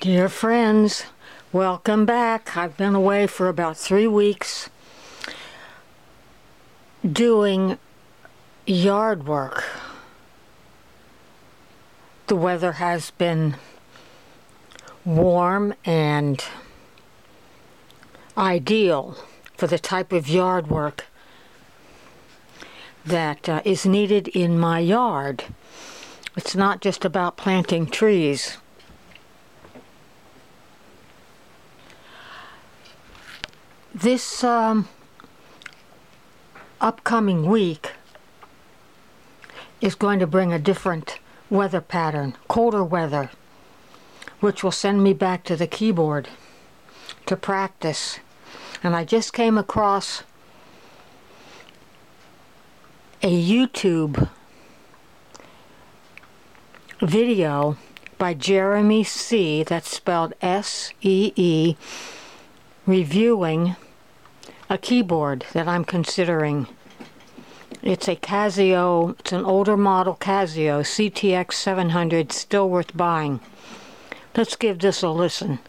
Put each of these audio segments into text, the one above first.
Dear friends, welcome back. I've been away for about three weeks doing yard work. The weather has been warm and ideal for the type of yard work that uh, is needed in my yard. It's not just about planting trees. This um, upcoming week is going to bring a different weather pattern, colder weather, which will send me back to the keyboard to practice. And I just came across a YouTube video by Jeremy C. That's spelled S E E, reviewing a keyboard that I'm considering. It's a Casio, it's an older model Casio CTX 700, still worth buying. Let's give this a listen.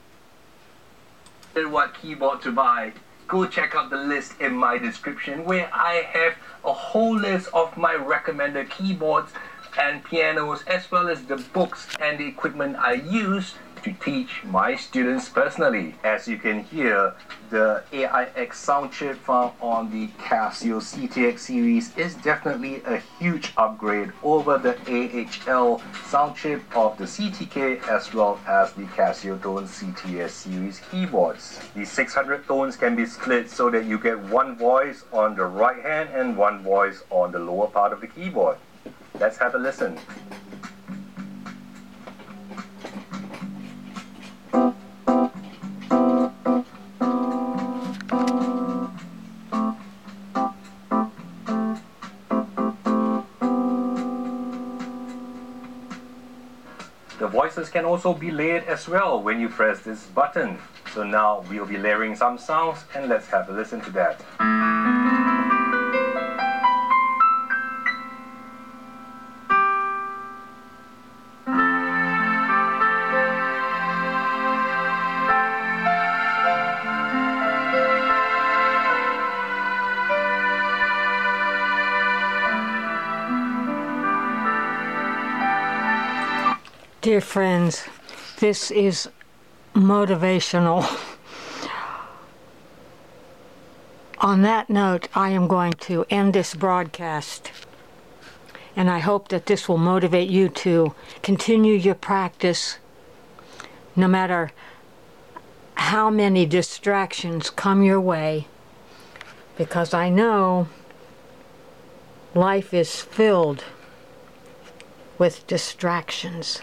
What keyboard to buy? Go check out the list in my description where I have a whole list of my recommended keyboards and pianos as well as the books and the equipment I use to teach my students personally. As you can hear, the AIX sound chip found on the Casio CTX series is definitely a huge upgrade over the AHL sound chip of the CTK as well as the Casio Tone CTS series keyboards. The 600 tones can be split so that you get one voice on the right hand and one voice on the lower part of the keyboard. Let's have a listen. The voices can also be layered as well when you press this button. So now we'll be layering some sounds and let's have a listen to that. Dear friends, this is motivational. On that note, I am going to end this broadcast. And I hope that this will motivate you to continue your practice no matter how many distractions come your way. Because I know life is filled with distractions.